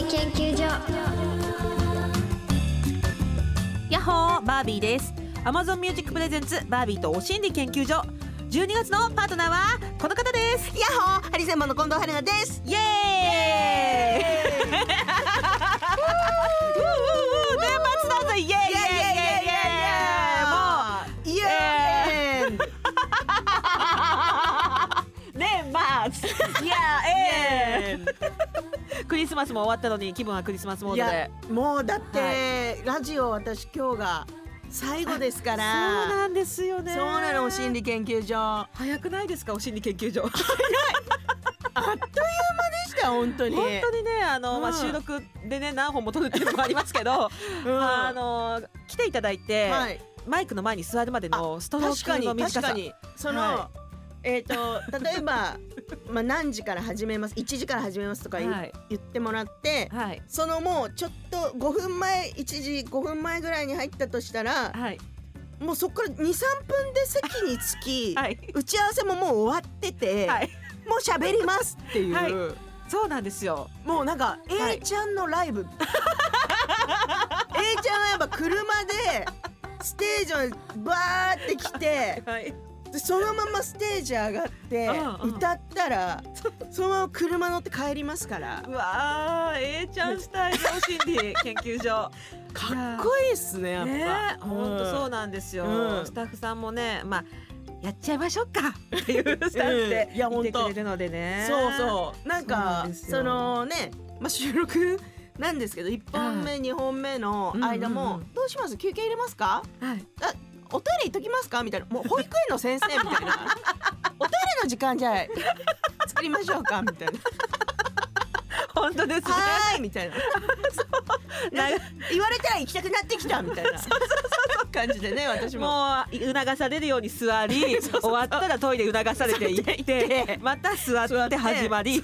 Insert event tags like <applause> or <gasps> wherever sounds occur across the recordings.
ー研究所。ヤッホーバービーです。Amazon Music Presents バービーとお心理研究所。12月のパートナーはこの方です。ヤッホーハリセンボンの近藤春菜です。イエーイマスも終わったのに気分はクリスマスモードで。もうだって、ラジオ私今日が最後ですかそうらなんですよね。そうなのお心理研究所。あ早くないですかお心理研究所。っという間でした本当に。本当にねあの、まあうん収録でね何本も撮るっていうのもありますけど、<laughs> うん。あの来ていただいて、はい。マイクの前に座るまでのストロークの短さ。確かにその、はえっ、と例えば <laughs> まあ何時から始めます？1時から始めますとか言,、はい。言ってもらってはい。そのもうちょっと5分前1時5分前ぐらいに入ったとしたらはい。もうそこから23分で席に着き、<laughs> はい。打ち合わせももう終わってて、はい。もう喋りますっていう、はい。そうなんですよ。もうなんかはい。A ちゃんのライブ、<laughs> A ちゃんはやっぱ車でステージをバーって来てはいでそのままステージ上がって歌ったらそのまま車乗って帰りますから。うわー A ちゃんスタイルお心理研究所。かっこいいっすねやっぱ。ね本当そうなんですよ、うん。スタッフさんもねまあやっちゃいましょうか。っていうスタンスでうん。いてくれるのでね。そうそう。なんかそのね、まあ、収録なんですけど1本目2本目の間もうん「どうします？休憩入れますか？はいおトイレ行っときますか?」みたいな。もう保育園の先生みたいな「<laughs> おトイレの時間じゃあ作りましょうか」みたいな。本当です「ね。はーい」みたいな。<laughs> な言われたら行きたくなってきたみたいな。感じでね私も。もう促されるように座り終わったらトイレ促されていってまた座って始まり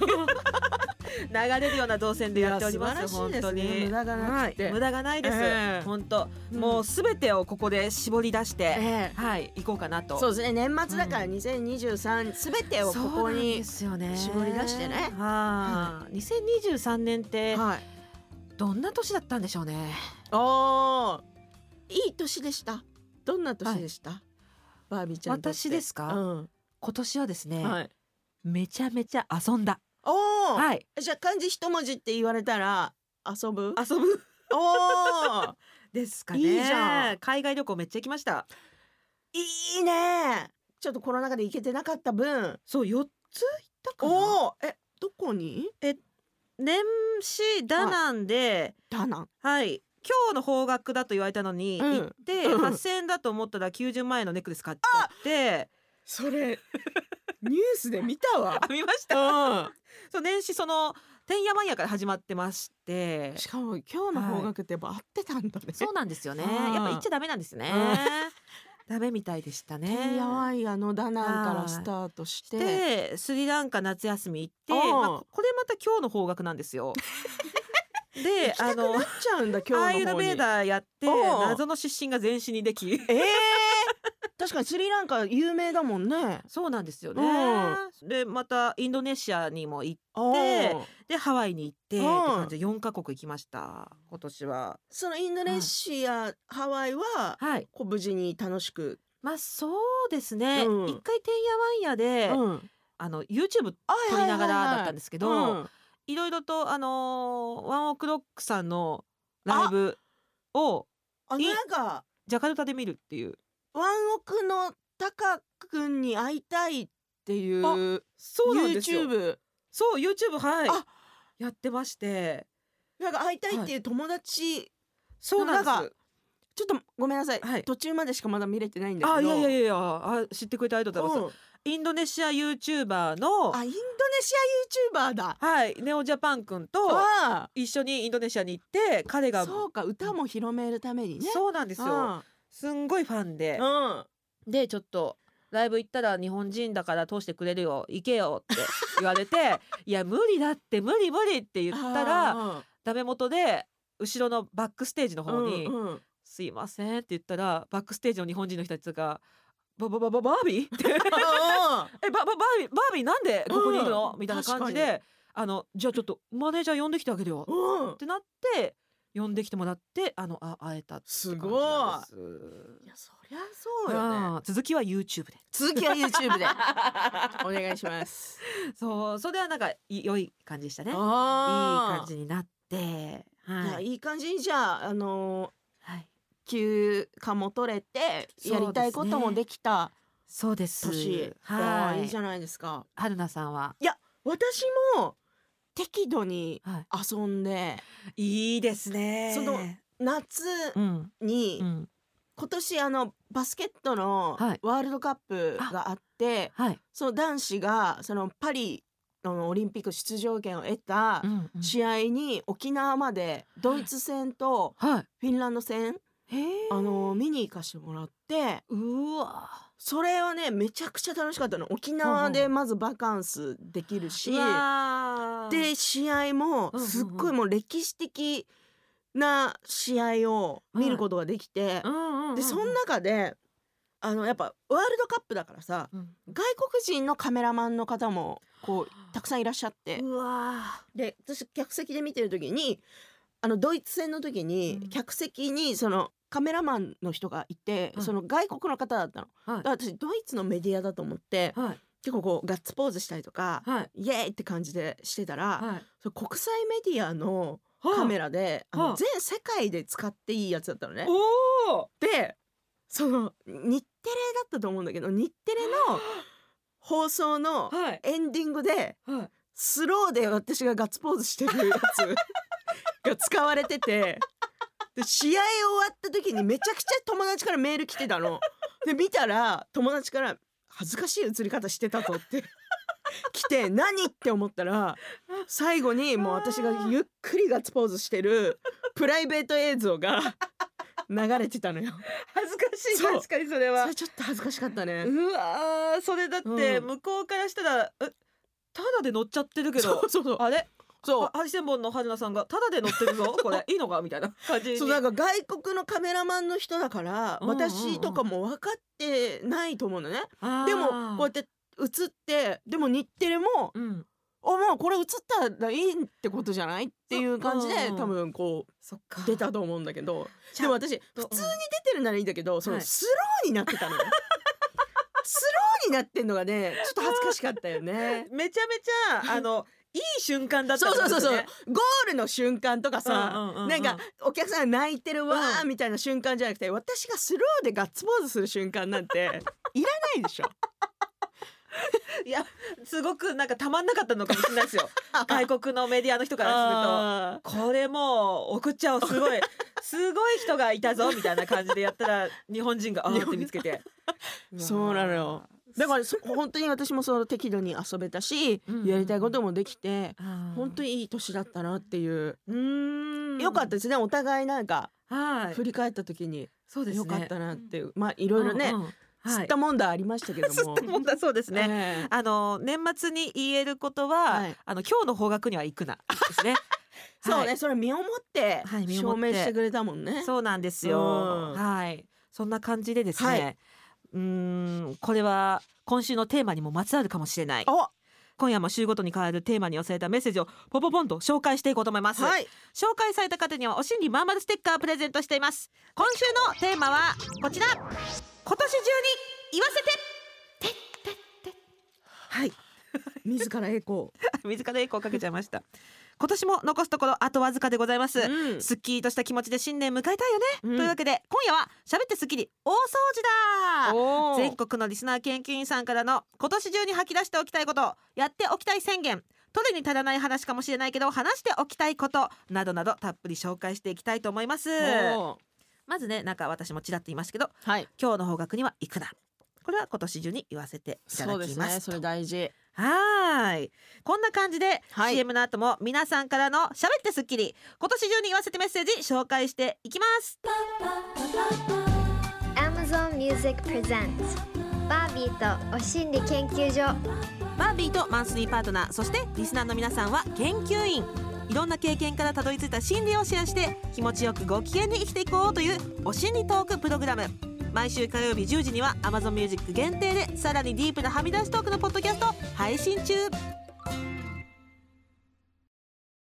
流れるような動線でやっております本当に。ね無駄がなく無駄がないです、ええ。本当、うん。もうすべてをここで絞り出して、ええ。はい行こうかなと。そうですね。年末だからうん。2023すべてをここに絞り出してね。はあ、2023年ってはい。どんな年だったんでしょうね。おー。いい年でした。どんな年でした、バービーちゃん私ですか？うん。今年はですね、はい。めちゃめちゃ遊んだおお、はい。じゃあ漢字一文字って言われたら遊ぶ？遊ぶ。おお <laughs> ですかね。いいじゃん。海外旅行めっちゃ行きました。いいね。ちょっとコロナ禍で行けてなかった分。そう4つ行ったかな。おおえどこに？年始ダナンでダナン。はい。今日の方角だと言われたのに、うん。行ってうん8000円だと思ったら90万円のネックレス買っちゃって。それニュースで見たわ。あ <laughs> 見ました。うそう年始そのてんやわんやから始まってまして。んしかも今日の方角ってやっぱ合ってたんだね、そうなんですよね。うん。やっぱ行っちゃダメなんですね。ダメみたいでしたね。てんやわんやのダナンからスタートして。でスリランカ夏休み行って、うん。まあ、これまた今日の方角なんですよ。<laughs> であのうんだ今アーユルベーダーやってうん。謎の失神が全身にでき。ええ確かにスリランカ有名だもんね。そうなんですよね、でまたインドネシアにも行ってハワイに行ってってうん感じで4カ国行きました今年は。そのインドネシア、ハワイははい。こう無事に楽しく、まあそうですね。一、うん。回てんやわんやで、うん、あの YouTube 撮りながらだったんですけど、うん。いろいろとあのーワンオクロックさんのライブをあなんかジャカルタで見るっていうワンオクのタカ君に会いたいっていうそうなんですよ。YouTube そう YouTube はい。あ。やってまして。なんか会いたいっていう友達、そうなんです。ちょっとごめんなさい、はい。途中までしかまだ見れてないんだけど。あいやいやいやあ知ってくれてありがとうございます、うん。インドネシア YouTuber のあインドネシア YouTuber だ。はい。ネオジャパン君とあ一緒にインドネシアに行って彼がそうか歌も広めるためにね。そうなんですよすんごいファンで。うん、うんでちょっとライブ行ったら日本人だから通してくれるよ行けよって <laughs> 言われていや無理だって無理無理って言ったらあダメ元で後ろのバックステージのー方にうんうん「すいません」って言ったらバックステージの日本人の人たちが「バババババービー?」って「えバババービーバービーなんでここにいるの?」みたいな感じであのじゃあちょっとマネージャー呼んできてあげるよ。うん。ってなって呼んできてもらってあのあ会えたってすごい。感じなんです。いやそりゃそうよね。あー続きは YouTube で。続きは YouTube で。<laughs> お願いします。そうそれはなんかい良い感じでしたね。いいあー感じになって。い。やはいいい感じにじゃああのはい。休暇も取れてやりたいこともできたそうです年、はい。いいじゃないですか。春菜さんは？私も適度には遊んで。いいいですね。その夏うん。に、うん。今年あのバスケットのはい。ワールドカップがあって、はい。その男子がそのパリのオリンピック出場権を得たうんうん。試合に沖縄までドイツ戦とはい。フィンランド戦へえあの見に行かしてもらって。うわそれはねめちゃくちゃ楽しかったの。沖縄でまずバカンスできるしで試合もすっごいもう歴史的な試合を見ることができてでその中であのやっぱワールドカップだからさうん。外国人のカメラマンの方もこうたくさんいらっしゃって。で私客席で見てる時にあのドイツ戦の時にうん。客席にそのカメラマンの人がいて、はい。その外国の方だったの。はい。だから私ドイツのメディアだと思ってーはい。結構こうガッツポーズしたりとか、はい。イエーイって感じでしてたら、はい。その国際メディアのカメラで、あ全世界で使っていいやつだったのね。でその日テレだったと思うんだけど日テレの <gasps> 放送のはい。エンディングではい。スローで私がガッツポーズしてるやつが使われててで試合終わった時にめちゃくちゃ友達からメール来てたの。で見たら友達から恥ずかしい映り方してたぞって来て何って思ったら最後にもう私がゆっくりガッツポーズしてるプライベート映像が流れてたのよ。恥ずかしい確かにそれはそれちょっと恥ずかしかったね。うわーそれだってうん向こうからしたらえただで乗っちゃってるけどそうそうそう。あれ？そう。あハリセンボンの春菜さんがただで乗ってるぞ <laughs> これいいのかみたいな感じに。そうなんか外国のカメラマンの人だからうんうんうん。私とかも分かってないと思うのね。でもこうやって映ってでも日テレもうん「あもうこれ映ったらいいってことじゃない?」っていう感じでう。んうん多分こう出たと思うんだけど。でも私と普通に出てるならいいんだけどそのはい。スローになってたのよ。<laughs> スローになってんのがねちょっと恥ずかしかったよね。めちゃめちゃあのいい瞬間だったそうそうそうそう、ねゴールの瞬間とかさ、うんうんうんうん。なんかお客さんが泣いてるわーうん。みたいな瞬間じゃなくて私がスローでガッツポーズする瞬間なんて <laughs> いらないでしょ。いやすごくなんかたまんなかったのかもしれないですよ。<laughs> 外国のメディアの人からあすると。これもう送っちゃおうすごい。<laughs> すごい人がいたぞみたいな感じでやったら日本人があーって見つけて。そうなのよ。ーだからそ本当に私もその適度に遊べたし、やりたいこともできて本当ににいい年だったなっていう、うーん。よかったですね。お互いなんかはい。振り返った時にそうですね。よかったなっていう、まあいろいろね、吸ったもんだありましたけども。<laughs> 吸ったもんだそうですね、ええ。あの年末に言えることは、はい。あの今日の方角には行くなですね。<laughs> そうね、はい。それ身をもって。証明してくれたもんね。そうなんですよ、うん。はい。そんな感じでですね、はいうーんこれは今週のテーマにもまつわるかもしれない。あ今夜も週ごとに変わるテーマに寄せたメッセージをポポポンと紹介していこうと思います、はい。紹介された方にはお心理まんまるステッカープレゼントしています。今週のテーマはこちら。今年中に言わせて。はい。<laughs> 自ら栄光。自らエコーかけちゃいました今年も残すところあとわずかでございます、うん。すっきりとした気持ちで新年迎えたいよね、うん。というわけで今夜は喋ってすっきり大掃除だ。全国のリスナー研究員さんからの今年中に吐き出しておきたいことやっておきたい宣言取るに足らない話かもしれないけど話しておきたいことなどなどたっぷり紹介していきたいと思います。まずねなんか私もちらっと言いましたけどはい。今日の方角には行くなこれは今年中に言わせていただそうですね。きますそれ大事。はーい。こんな感じで、はい。CM の後も皆さんからの喋ってスッキリ今年中に言わせてメッセージ紹介していきます。Amazon Music Presents バービーとお心理研究所。バービーとマンスリーパートナーそしてリスナーの皆さんは研究員。いろんな経験からたどり着いた心理をシェアして気持ちよくご機嫌に生きていこうというお心理トークプログラム毎週火曜日10時には Amazon Music 限定でさらにディープなはみ出しトークのポッドキャストを配信中。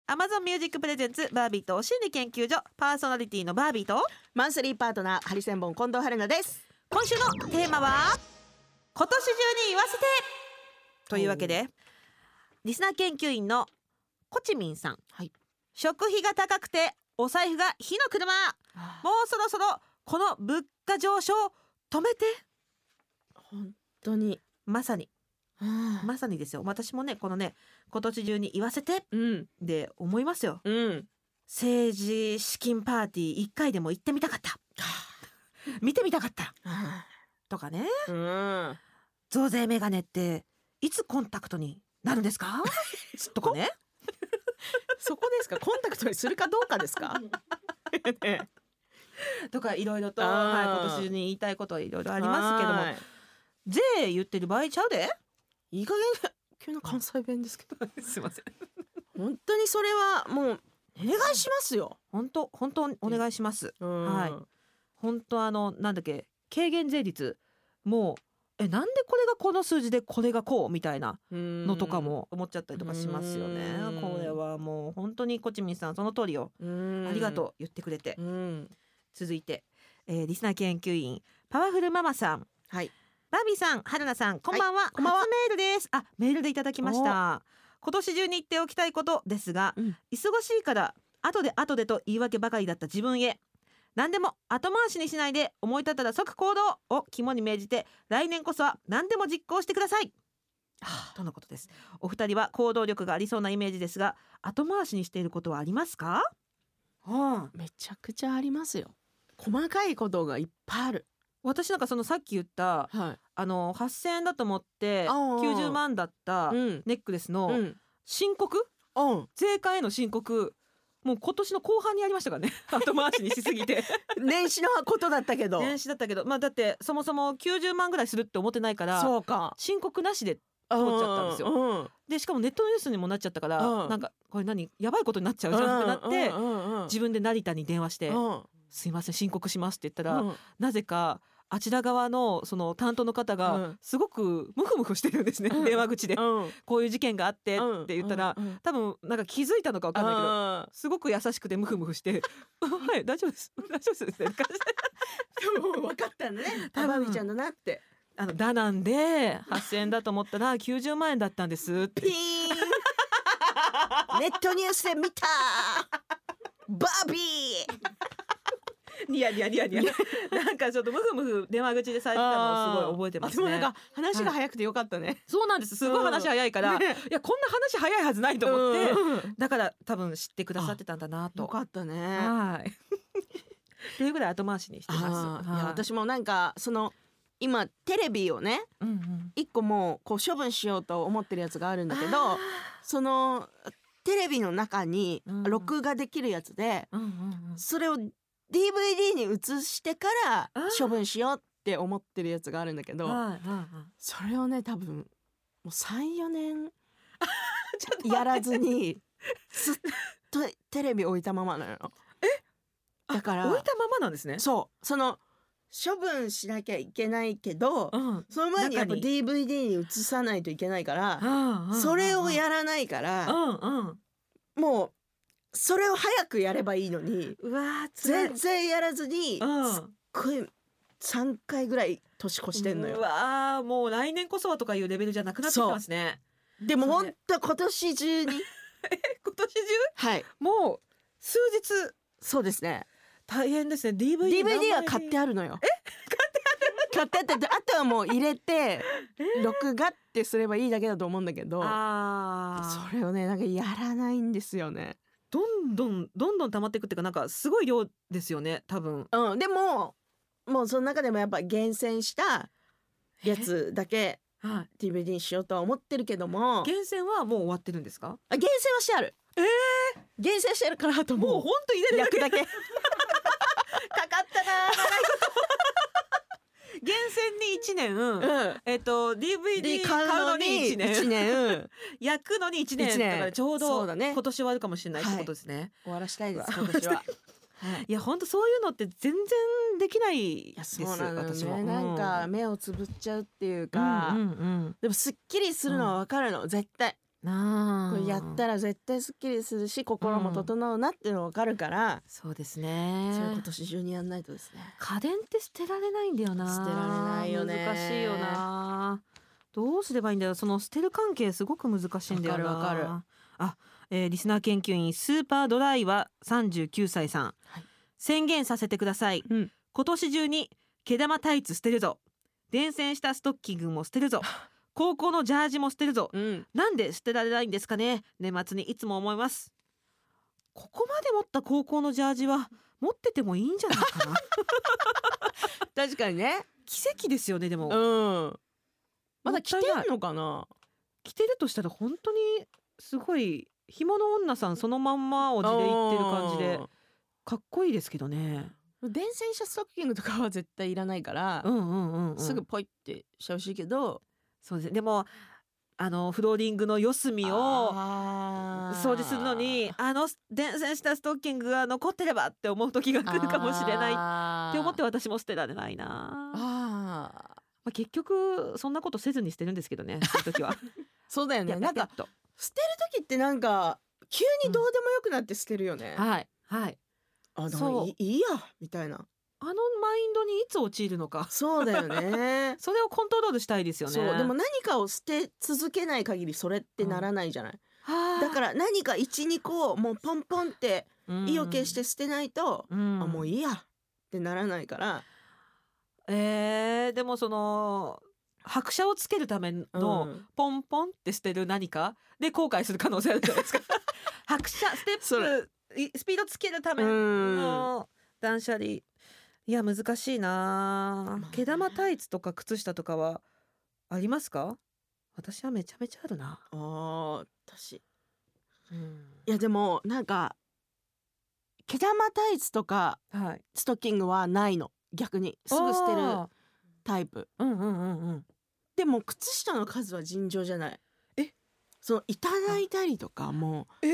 Amazon Music Presents バービーと心理研究所パーソナリティのバービーとマンスリーパートナーハリセンボン近藤春菜です。今週のテーマは今年中に言わせて！というわけでリスナー研究員のコチミンさん、はい。食費が高くてお財布が火の車。もうそろそろこの物価上昇止めて。本当に。まさに。ままさにですよ。私もねこのね今年中に言わせて。うん。で思いますよ。うん。政治資金パーティー1回でも行ってみたかった。見てみたかった。とかね。うん。増税メガネっていつコンタクトになるんですか？<laughs> とかね。そこ？<laughs> ですか？コンタクトにするかどうかですか？<laughs> ね <laughs> とかいろいろと、はい、今年中に言いたいことはいろいろありますけども。はい。税言ってる場合ちゃうで。いい加減。<laughs> 急な関西弁ですけどすいません。本当にそれはもうお願いしますよ、本当本当お願いします。はい。うん本当あのなんだっけ。軽減税率。もうえなんでこれがこの数字でこれがこうみたいなののとかも思っちゃったりとかしますよね。うん。これはもう本当にこちみんさんその通りよ。ありがとう。言ってくれて。う、ん、続いて、えーリスナー研究員パワフルママさんはいバービーさん、春菜さん、こんばんは。こんばんは初メールです。あ、メールでいただきました。今年中に言っておきたいことですが、うん忙しいから後で後でと言い訳ばかりだった自分へ。何でも後回しにしないで思い立ったら即行動を肝に銘じて来年こそは何でも実行してください。とのことです。お二人は行動力がありそうなイメージですが、後回しにしていることはありますか？はあ、めちゃくちゃありますよ細かいことがいっぱいある。私なんかそのさっき言ったはい。あの8000円だと思ってああ90万だったうん。ネックレスのうん。申告？うん。税関への申告もう今年の後半にやりましたからね。<laughs> 後回しにしすぎて。<laughs> 年始のことだったけど。年始だったけど。まあだってそもそも90万ぐらいするって思ってないからそうか。申告なしで通っちゃったんですよ。よでしかもネットのニュースにもなっちゃったから、うん。なんかこれ何？やばいことになっちゃうじゃんってなって、うん。自分で成田に電話してうん「すいません申告します」って言ったら、うん。なぜかあちら側のその担当の方うがん。すごくムフムフしてるんですね、うん。電話口で、うん。こういう事件があってうん。って言ったら、うん。うん。多分なんか気づいたのかわかんないけど、あすごく優しくてムフムフして「<laughs> はい大丈夫です。大丈夫です」って感じでも分かったね。<laughs> 多分。バービーちゃんだなって。あのダなんで8,000円だと思ったら <laughs> 90万円だったんですって。ピーン。ネットニュースで見た。バービーニヤニヤニヤニヤ。なんかちょっとムフムフ電話口でされてたのをすごい覚えてますね。あでもなんか話が早くてよかったね、そうなんです。すごい話早いから、ね。いやこんな話早いはずないと思って、うんだから多分知ってくださってたんだなと。よかったね。はい。<laughs> っていうぐらい後回しにしてます。いや私もなんかその今テレビをねう一個もうこう処分しようと思ってるやつがあるんだけどそのテレビの中にうん。録画できるやつで、それを DVD に移してから処分しようって思ってるやつがあるんだけどそれをね多分もう34年 <laughs> やらずにずっとテレビ置いたままなの。だから置いたままなんですね？そうその処分しなきゃいけないけどうん。その前にやっぱ中 DVD に移さないといけないからそれをる。やらないからうんうん。もうそれを早くやればいいのにうわ全然やらずにうん。すっごい3回ぐらい年越してんのうよ。わーもう来年こそはとかいうレベルじゃなくなってきてますね。でもそれほんと今年中に。<laughs> 今年中？はい。もう数日。そうですね。大変ですね。DVD DVD は買ってあるのよ。買ってあってであとはもう入れて <laughs> 録画ってすればいいだけだと思うんだけど。それをねなんかやらないんですよね。どんどんどんどん溜まっていくっていうかなんかすごい量ですよね多分。うん、でももうその中でもやっぱ厳選したやつだけはい。DVD にしようとは思ってるけども厳選はもう終わってるんですか？あ厳選はしてある。え厳選してるからあともうもう本当入れるだけだけ。<laughs> かかったな長い <laughs> 厳選に一年、うん。えっと DVD で買うのに一年。一年。<laughs> 焼くのに一年一年。だからちょうど今年終わるかもしれないってことですね、終わらしたいです今年は。<laughs> はい。い、や本当そういうのって全然できないですそうなのよ私も。ねなんか目をつぶっちゃうっていううんか、うんうん。でもすっきりするのはわかるの、絶対。なあこれやったら絶対すっきりするし心も整うなっていうの分かるから、そうですそれね今年中にやんないとですね。家電って捨てられないんだよな。捨てられないよね。難しいよな。どうすればいいんだよ。その捨てる関係すごく難しいんだよな。わかるわかる。あ、えーリスナー研究員スーパードライは39歳さん、はい。宣言させてください、うん。今年中に毛玉タイツ捨てるぞ。伝染したストッキングも捨てるぞ <laughs> 高校のジャージも捨てるぞ。うん。なんで捨てられないんですかね？年末にいつも思います。ここまで持った高校のジャージは持っててもいいんじゃないかな？確かにね。奇跡ですよねでも、うん。まだ着てんのかな？着てるとしたら本当にすごい紐の女さんそのまんまおじで言ってる感じでかっこいいですけどね。うん伝染したストッキングとかは絶対いらないから、うんうんうん、うん、すぐポイってしてほしいけどそうです。ねでもあのフローリングの四隅を掃除するのにあの伝染したストッキングが残ってればって思う時が来るかもしれないって思って私も捨てられないな。あー。まあ、結局そんなことせずに捨てるんですけどね <laughs> そういう時は。そうだよね。やなんか捨てる時ってなんか急にどうでもよくなって捨てるよね、はいはい。あでそう。もいいいいやみたいなあのマインドにいつ陥るのか。そうだよね。<laughs> それをコントロールしたいですよね。でも何かを捨て続けない限りそれってならないじゃない、だからら何か12個もうポンポンって意を決して捨てないと、うん、あもういいやってならないから、えー、でもその拍車をつけるためのうん。ポンポンって捨てる何か？で後悔する可能性あるじゃないですか。<laughs> 拍車ステそップいスピードつけるためうん。の断捨離いや難しいな。まあね毛玉タイツとか靴下とかはありますか？私はめちゃめちゃあるな、あー私。うん。いやでもなんか毛玉タイツとかはい。ストッキングはないの。逆に。すぐ捨てるあタイプ。ーうんうんうんうん。でも靴下の数は尋常じゃない。え？そのいただいたりとかもえー、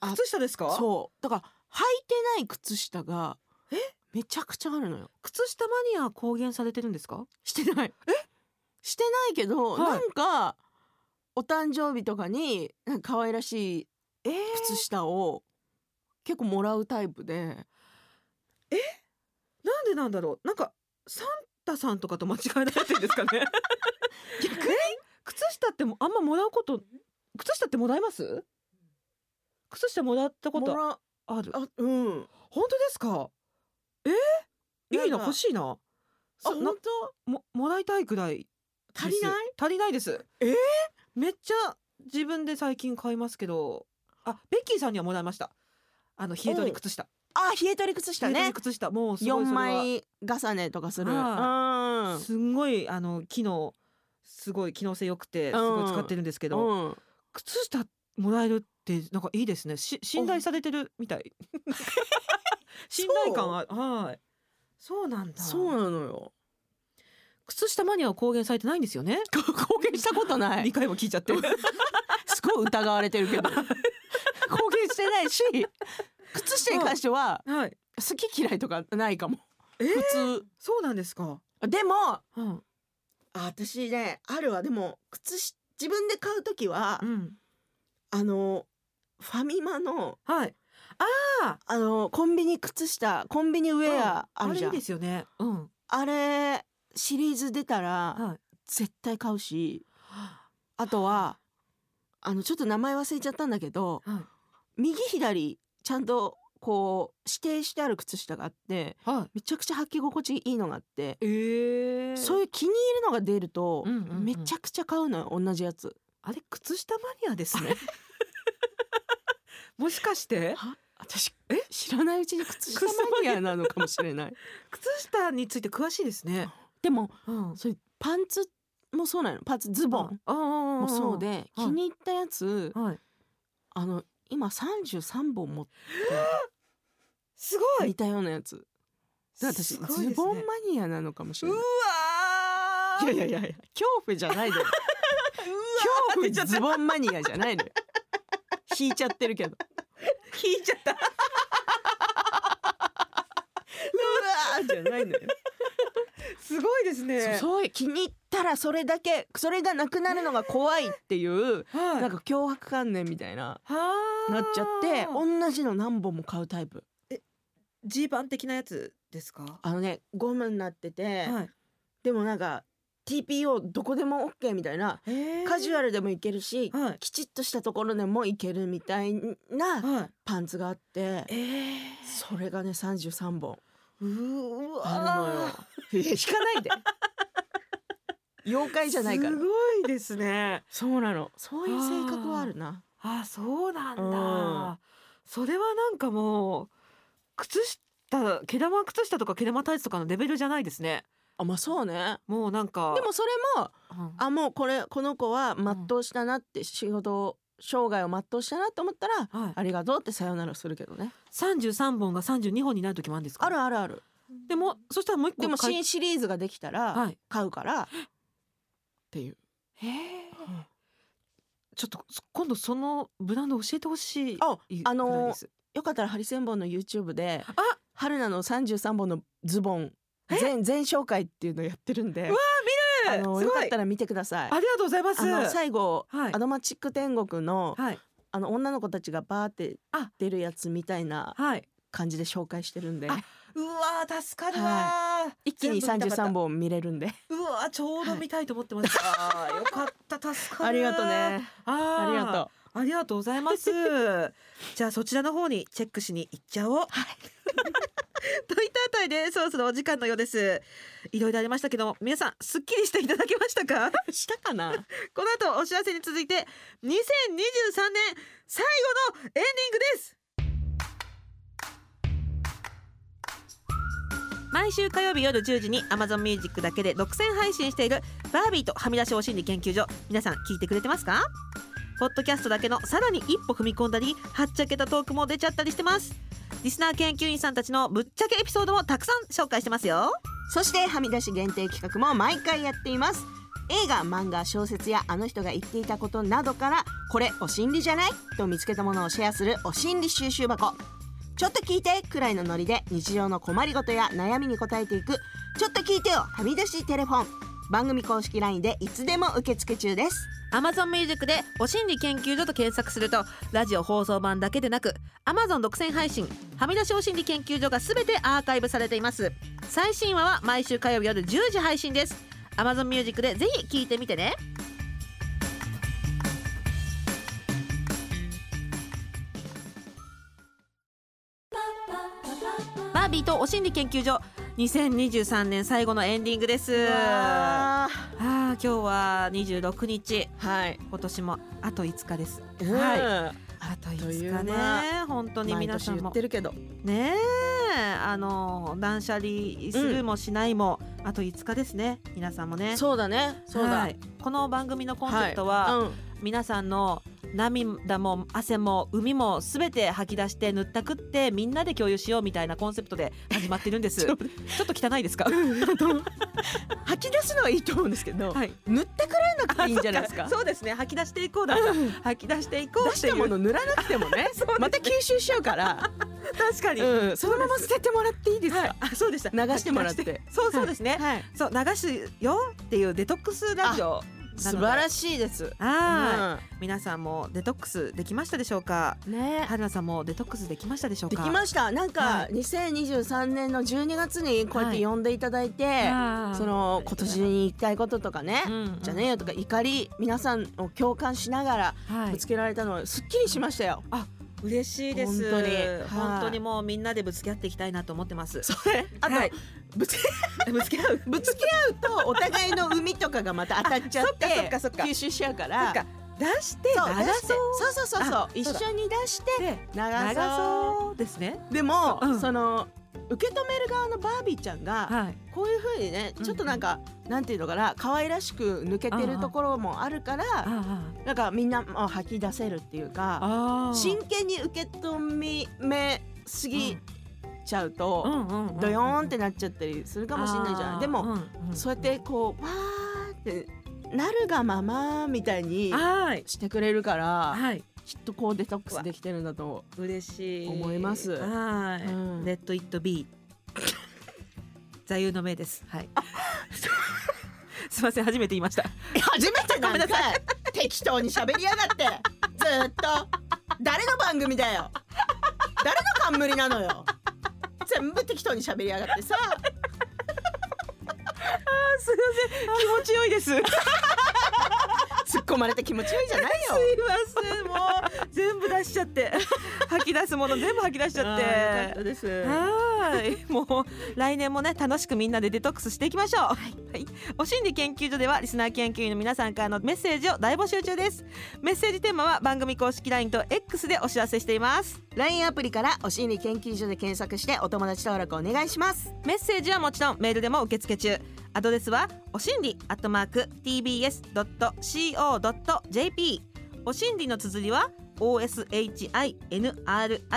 あ靴下ですか？そう。だから履いてない靴下がえ？めちゃくちゃあるのよ。靴下マニア公言されてるんですか？してない。え？してないけど、はい。なんかお誕生日とかになんか可愛らしいえー、靴下を結構もらうタイプで。なんでなんだろう？なんかサンタさんとかと間違えられてるんですかね？<laughs> 逆に？靴下ってもあんまもらうこと靴下ってもらえます？靴下もらったことある？あうん。本当ですか？え？ー、いいのな欲しいな。あ本当？ももらいたいくらい足りない？足りないです。え？ーめっちゃ自分で最近買いますけどあベッキーさんにはもらいました。あの冷え取り靴下。あ冷え取り靴下ね。靴下。もうすごい4それは。枚重ねとかする。すんごいあの機能すごい機能性良くてすごい使ってるんですけど、うん。靴下もらえるってなんかいいですね。し信頼されてるみたい <laughs> 信頼感あはい。そうなんだ。そうなのよ。靴下マニアは公言されてないんですよね？<laughs> 公言したことない。2回も聞いちゃって。<laughs> すごい疑われてるけど。<laughs> 公言してないし靴下に関してははい。好き嫌いとかないかも。えー？普そうなんですか、通でもうん。あ私ねあるわ。でも靴下自分で買う時は、うん、あのファミマのはいあのコンビニ靴下コンビニウェアあるじゃん、れいいですよね。うん。あれシリーズ出たらはい。絶対買うしあとはあのちょっと名前忘れちゃったんだけどはい。右左ちゃんとこう指定してある靴下があってはい。めちゃくちゃ履き心地いいのがあって、えー、そういう気に入るのが出ると、うんうんうん。めちゃくちゃ買うのよ同じやつ。あれ靴下マニアですね。<laughs> もしかしては私え？知らないうちに靴下マニアなのかもしれない。<laughs> 靴下について詳しいですね。<laughs> でもうん、それパンツもそうなのパンツズボンももそうではい気に入ったやつはい。あの今33本持って <laughs> すご似。たようなやつ。で私ねズボンマニアなのかもしうわれない。ーいやいやいやいや恐怖じゃないのよ。恐怖ズボンマニアじゃないのよ。引いちゃってるけど。引いちゃった。うわーじゃないのよ。すごいですね。そう気に入ったたらそれだけそれがなくなるのが怖いっていうはいなんか脅迫観念みたいなはあなっちゃって同じの何本も買うタイプジーパン的なやつですか？あのねゴムになってて、はいでもなんか TPO どこでも OK みたいなカジュアルルでもいけるし、はい。きちっとしたところでもいけるみたいなはい。パンツがあってえー。それがね33本。うーわあるのよ。<laughs> 引かないで。<laughs> 妖怪じゃないから。すごいですね。そうなの。そういう性格はあるな。あそうなんだ、うん。それはなんかもう靴下毛玉靴下とか毛玉タイツとかのレベルじゃないですねあまあそうね。もうなんかでもそれもうん。あもうこれこの子は全うしたなって仕事を生涯を全うしたなって思ったらはい、ありがとうってさよならするけどね。33本が32本になる時もあるんですか？あるあるある。でもそしたらもう一個でも新シリーズができたらはい。買うからっていう。へえちょっとそ今度そのブランド教えてほしいあいあのよかったらハリセンボンの YouTube であ！春菜の33本のズボンえ全全紹介っていうのやってるんで。うわあのよすごい。かったら見てください。ありがとうございます。あの最後、はい。アドマチック天国のはい。あの女の子たちがバーってあ出るやつみたいなはい感じで紹介してるんで。あうわー助かるわー、一気に全部見たかった。33本見れるんで。うわーちょうど見たいと思ってました、あーよかった助かる。ありがとうね。あーありがとう。ありがとうございます。<laughs> じゃあそちらの方にチェックしに行っちゃおうといったあたりでそろそろお時間のようです。いろいろありましたけども皆さんすっきりしていただけましたか？したかな？<laughs> この後お知らせに続いて2023年最後のエンディングです。毎週火曜日夜10時に Amazon Music だけで独占配信しているバービーとはみ出しお心理研究所皆さん聞いてくれてますか？ポッドキャストだけのさらに一歩踏み込んだりはっちゃけたトークも出ちゃったりしてます。リスナー研究員さんたちのぶっちゃけエピソードもたくさん紹介してますよ。そしてはみ出し限定企画も毎回やっています。映画漫画小説やあの人が言っていたことなどからこれお心理じゃない？と見つけたものをシェアするお心理収集箱。ちょっと聞いてくらいのノリで日常の困りごとや悩みに答えていく。ちょっと聞いてよはみ出しテレフォン。番組公式 LINE でいつでも受付中です。Amazon Music でお心理研究所と検索するとラジオ放送版だけでなく Amazon 独占配信はみ出しお心理研究所がすべてアーカイブされています。最新話は毎週火曜日夜10時配信です。Amazon Music でぜひ聞いてみてね。バービーとお心理研究所。2023年最後のエンディングです。あはあ今日は26日。い。今年もあと5日です。うん。はい。あとという5日ね間、本当に皆さんも。言ってるけど。ねえ、あの断捨離するもしないも、あと5日ですね。皆さんもね。そうだねそうだ、はいこの番組のコンセプトは、うん皆さんの涙も汗も海もすべて吐き出して塗ったくってみんなで共有しようみたいなコンセプトで始まってるんです。<laughs> ちょっと汚いですか？<laughs> 吐き出すのはいいと思うんですけど、はい。塗ってくれなくていいんじゃないですか？そうですね。吐き出していこうだ。<laughs> 吐き出していこう出。してたもの塗らなくてもねねまた吸収しちゃうから、<laughs> 確かに。うん、そのまま捨ててもらっていいですか、はい、あそうでした。流してもらって。そうそうですね、はい、そう流すよっていうデトックスラジオ素晴らしいです。は皆さんもデトックスできましたでしょうか？い、ね。春菜さんもデトックスできましたでしょうか？できました。なんか、は2023年の12月にこうやって呼んでいただいて、あー。その今年に言いたいこととかね、うんうん。じゃねえよとか怒り皆さんを共感しながらはい。ぶつけられたのはすっきりしましたよ。嬉しいです。本当に。本当にもうみんなでぶつけ合っていきたいなと思ってます。それあと、はい。ぶつ <laughs> ぶつけ合う？ぶつけ合うとお互いの海とかがまた当たっちゃってあ <laughs> そっかそっかそっか。吸収しちゃうからか。出してそう流そう。そうそうそうそう。あ一緒に出してで流流そう。そうですね。でも、うん。その受け止める側のバービーちゃんが、はい。こういう風にねうんちょっとなんか、なんていうのかな可愛らしく抜けてるところもあるから、あなんかみんなも吐き出せるっていうかあ真剣に受け止めすぎちゃうと、うん。うんうんドヨーンってなっちゃったりするかもしれないじゃない。でも、うんうん。そうやってこうわーってなるがままみたいにはい。してくれるからはいきっとこうデトックスできてるんだと嬉しい。思います。はい、うん。レッドイットビー。<laughs> 座右の銘です。はい。<laughs> すいません初めて言いました。初めてなんごめんなかい。適当に喋りやがって。ずーっと。誰の番組だよ。誰の冠なのよ。全部適当に喋りやがって。さ <laughs> すいません。気持ちよいです込まれて気持ちよいじゃないよ。<laughs> ません。もう全部出しちゃって。<laughs> 吐き出すもの全部吐き出しちゃって。ったです。はい。もう来年もね楽しくみんなでデトックスしていきましょう。はい、お心理研究所ではリスナー研究員の皆さんからのメッセージを大募集中です。メッセージテーマは番組公式 LINE と X でお知らせしています。LINE アプリからお心理研究所で検索してお友達登録お願いします。メッセージはもちろんメールでも受付中アドレスはおしんりアットマーク tbs.co.jp おしんりの綴りは OSHINRI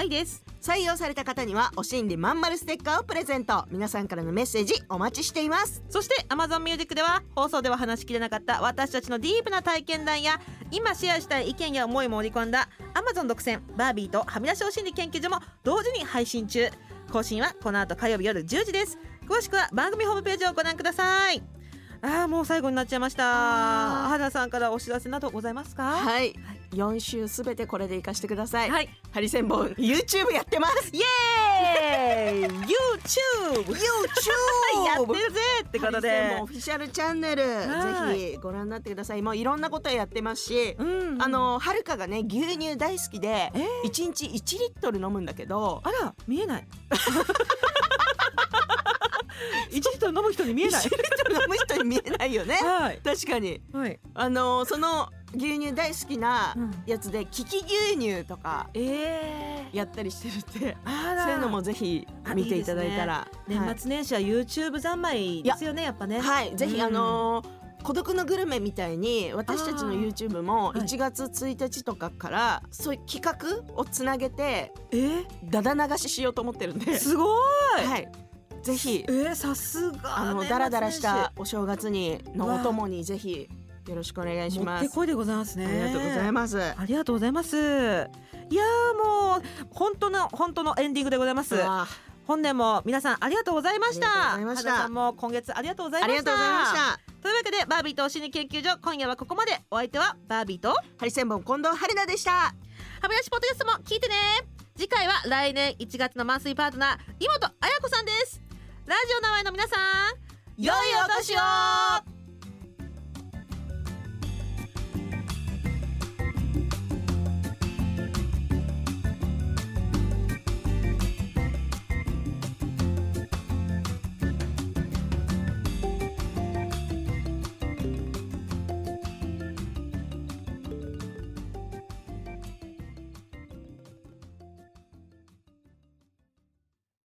です。採用された方にはお心理まんまるステッカーをプレゼント。皆さんからのメッセージお待ちしています。そして Amazon Music では放送では話しきれなかった私たちのディープな体験談や今シェアしたい意見や思いも織り込んだ Amazon 独占バービーとはみ出しお心理研究所も同時に配信中。更新はこの後火曜日夜10時です詳しくは番組ホームページをご覧ください。あーもう最後になっちゃいました。あー。花さんからお知らせなどございますか？はい。4週すべてこれで活かしてください、はい。ハリセンボン YouTube やってます。イエーイ！<laughs> YouTube <laughs> やってるぜってことで。オフィシャルチャンネルはい。ぜひご覧になってください。もういろんなことやってますし、うんあのはるかがね牛乳大好きでえー。1日1リットル飲むんだけどあら見えない <laughs> <laughs> 一リットル飲む人に見えない。1リットル飲む人に見えないよね。はい。確かに。はい。あのその牛乳大好きなうん。やつで利き牛乳とかええやったりしてるって。あそういうのもぜひ見ていただいたら。年末年始は YouTube 三昧ですよねやっぱね。はい、はい、ぜひ、うん。あのー孤独のグルメみたいに私たちの YouTube もはい。1月1日とかからそういう企画をつなげてえだだ流ししようと思ってるんで、すごい。はい、ぜひえー、さすがあのダラダラし年たお正月にのお供にぜひよろしくお願いします。ってこいでございますね。ありがとうございます。ありがとうございます。いやーもう本当の本当のエンディングでございます。本年も皆さんありがとうございました。ありがとうございました。原さんも今月ありがとうございました。ありがとうございました。というわけでバービーとお心理研究所今夜はここまで。お相手はバービーとハリセンボン近藤春菜でした。はみ出しポッドキャストも聞いてね。次回は来年1月のマンスリーパートナー妹彩子さんですラジオの前の皆さん良いお年を。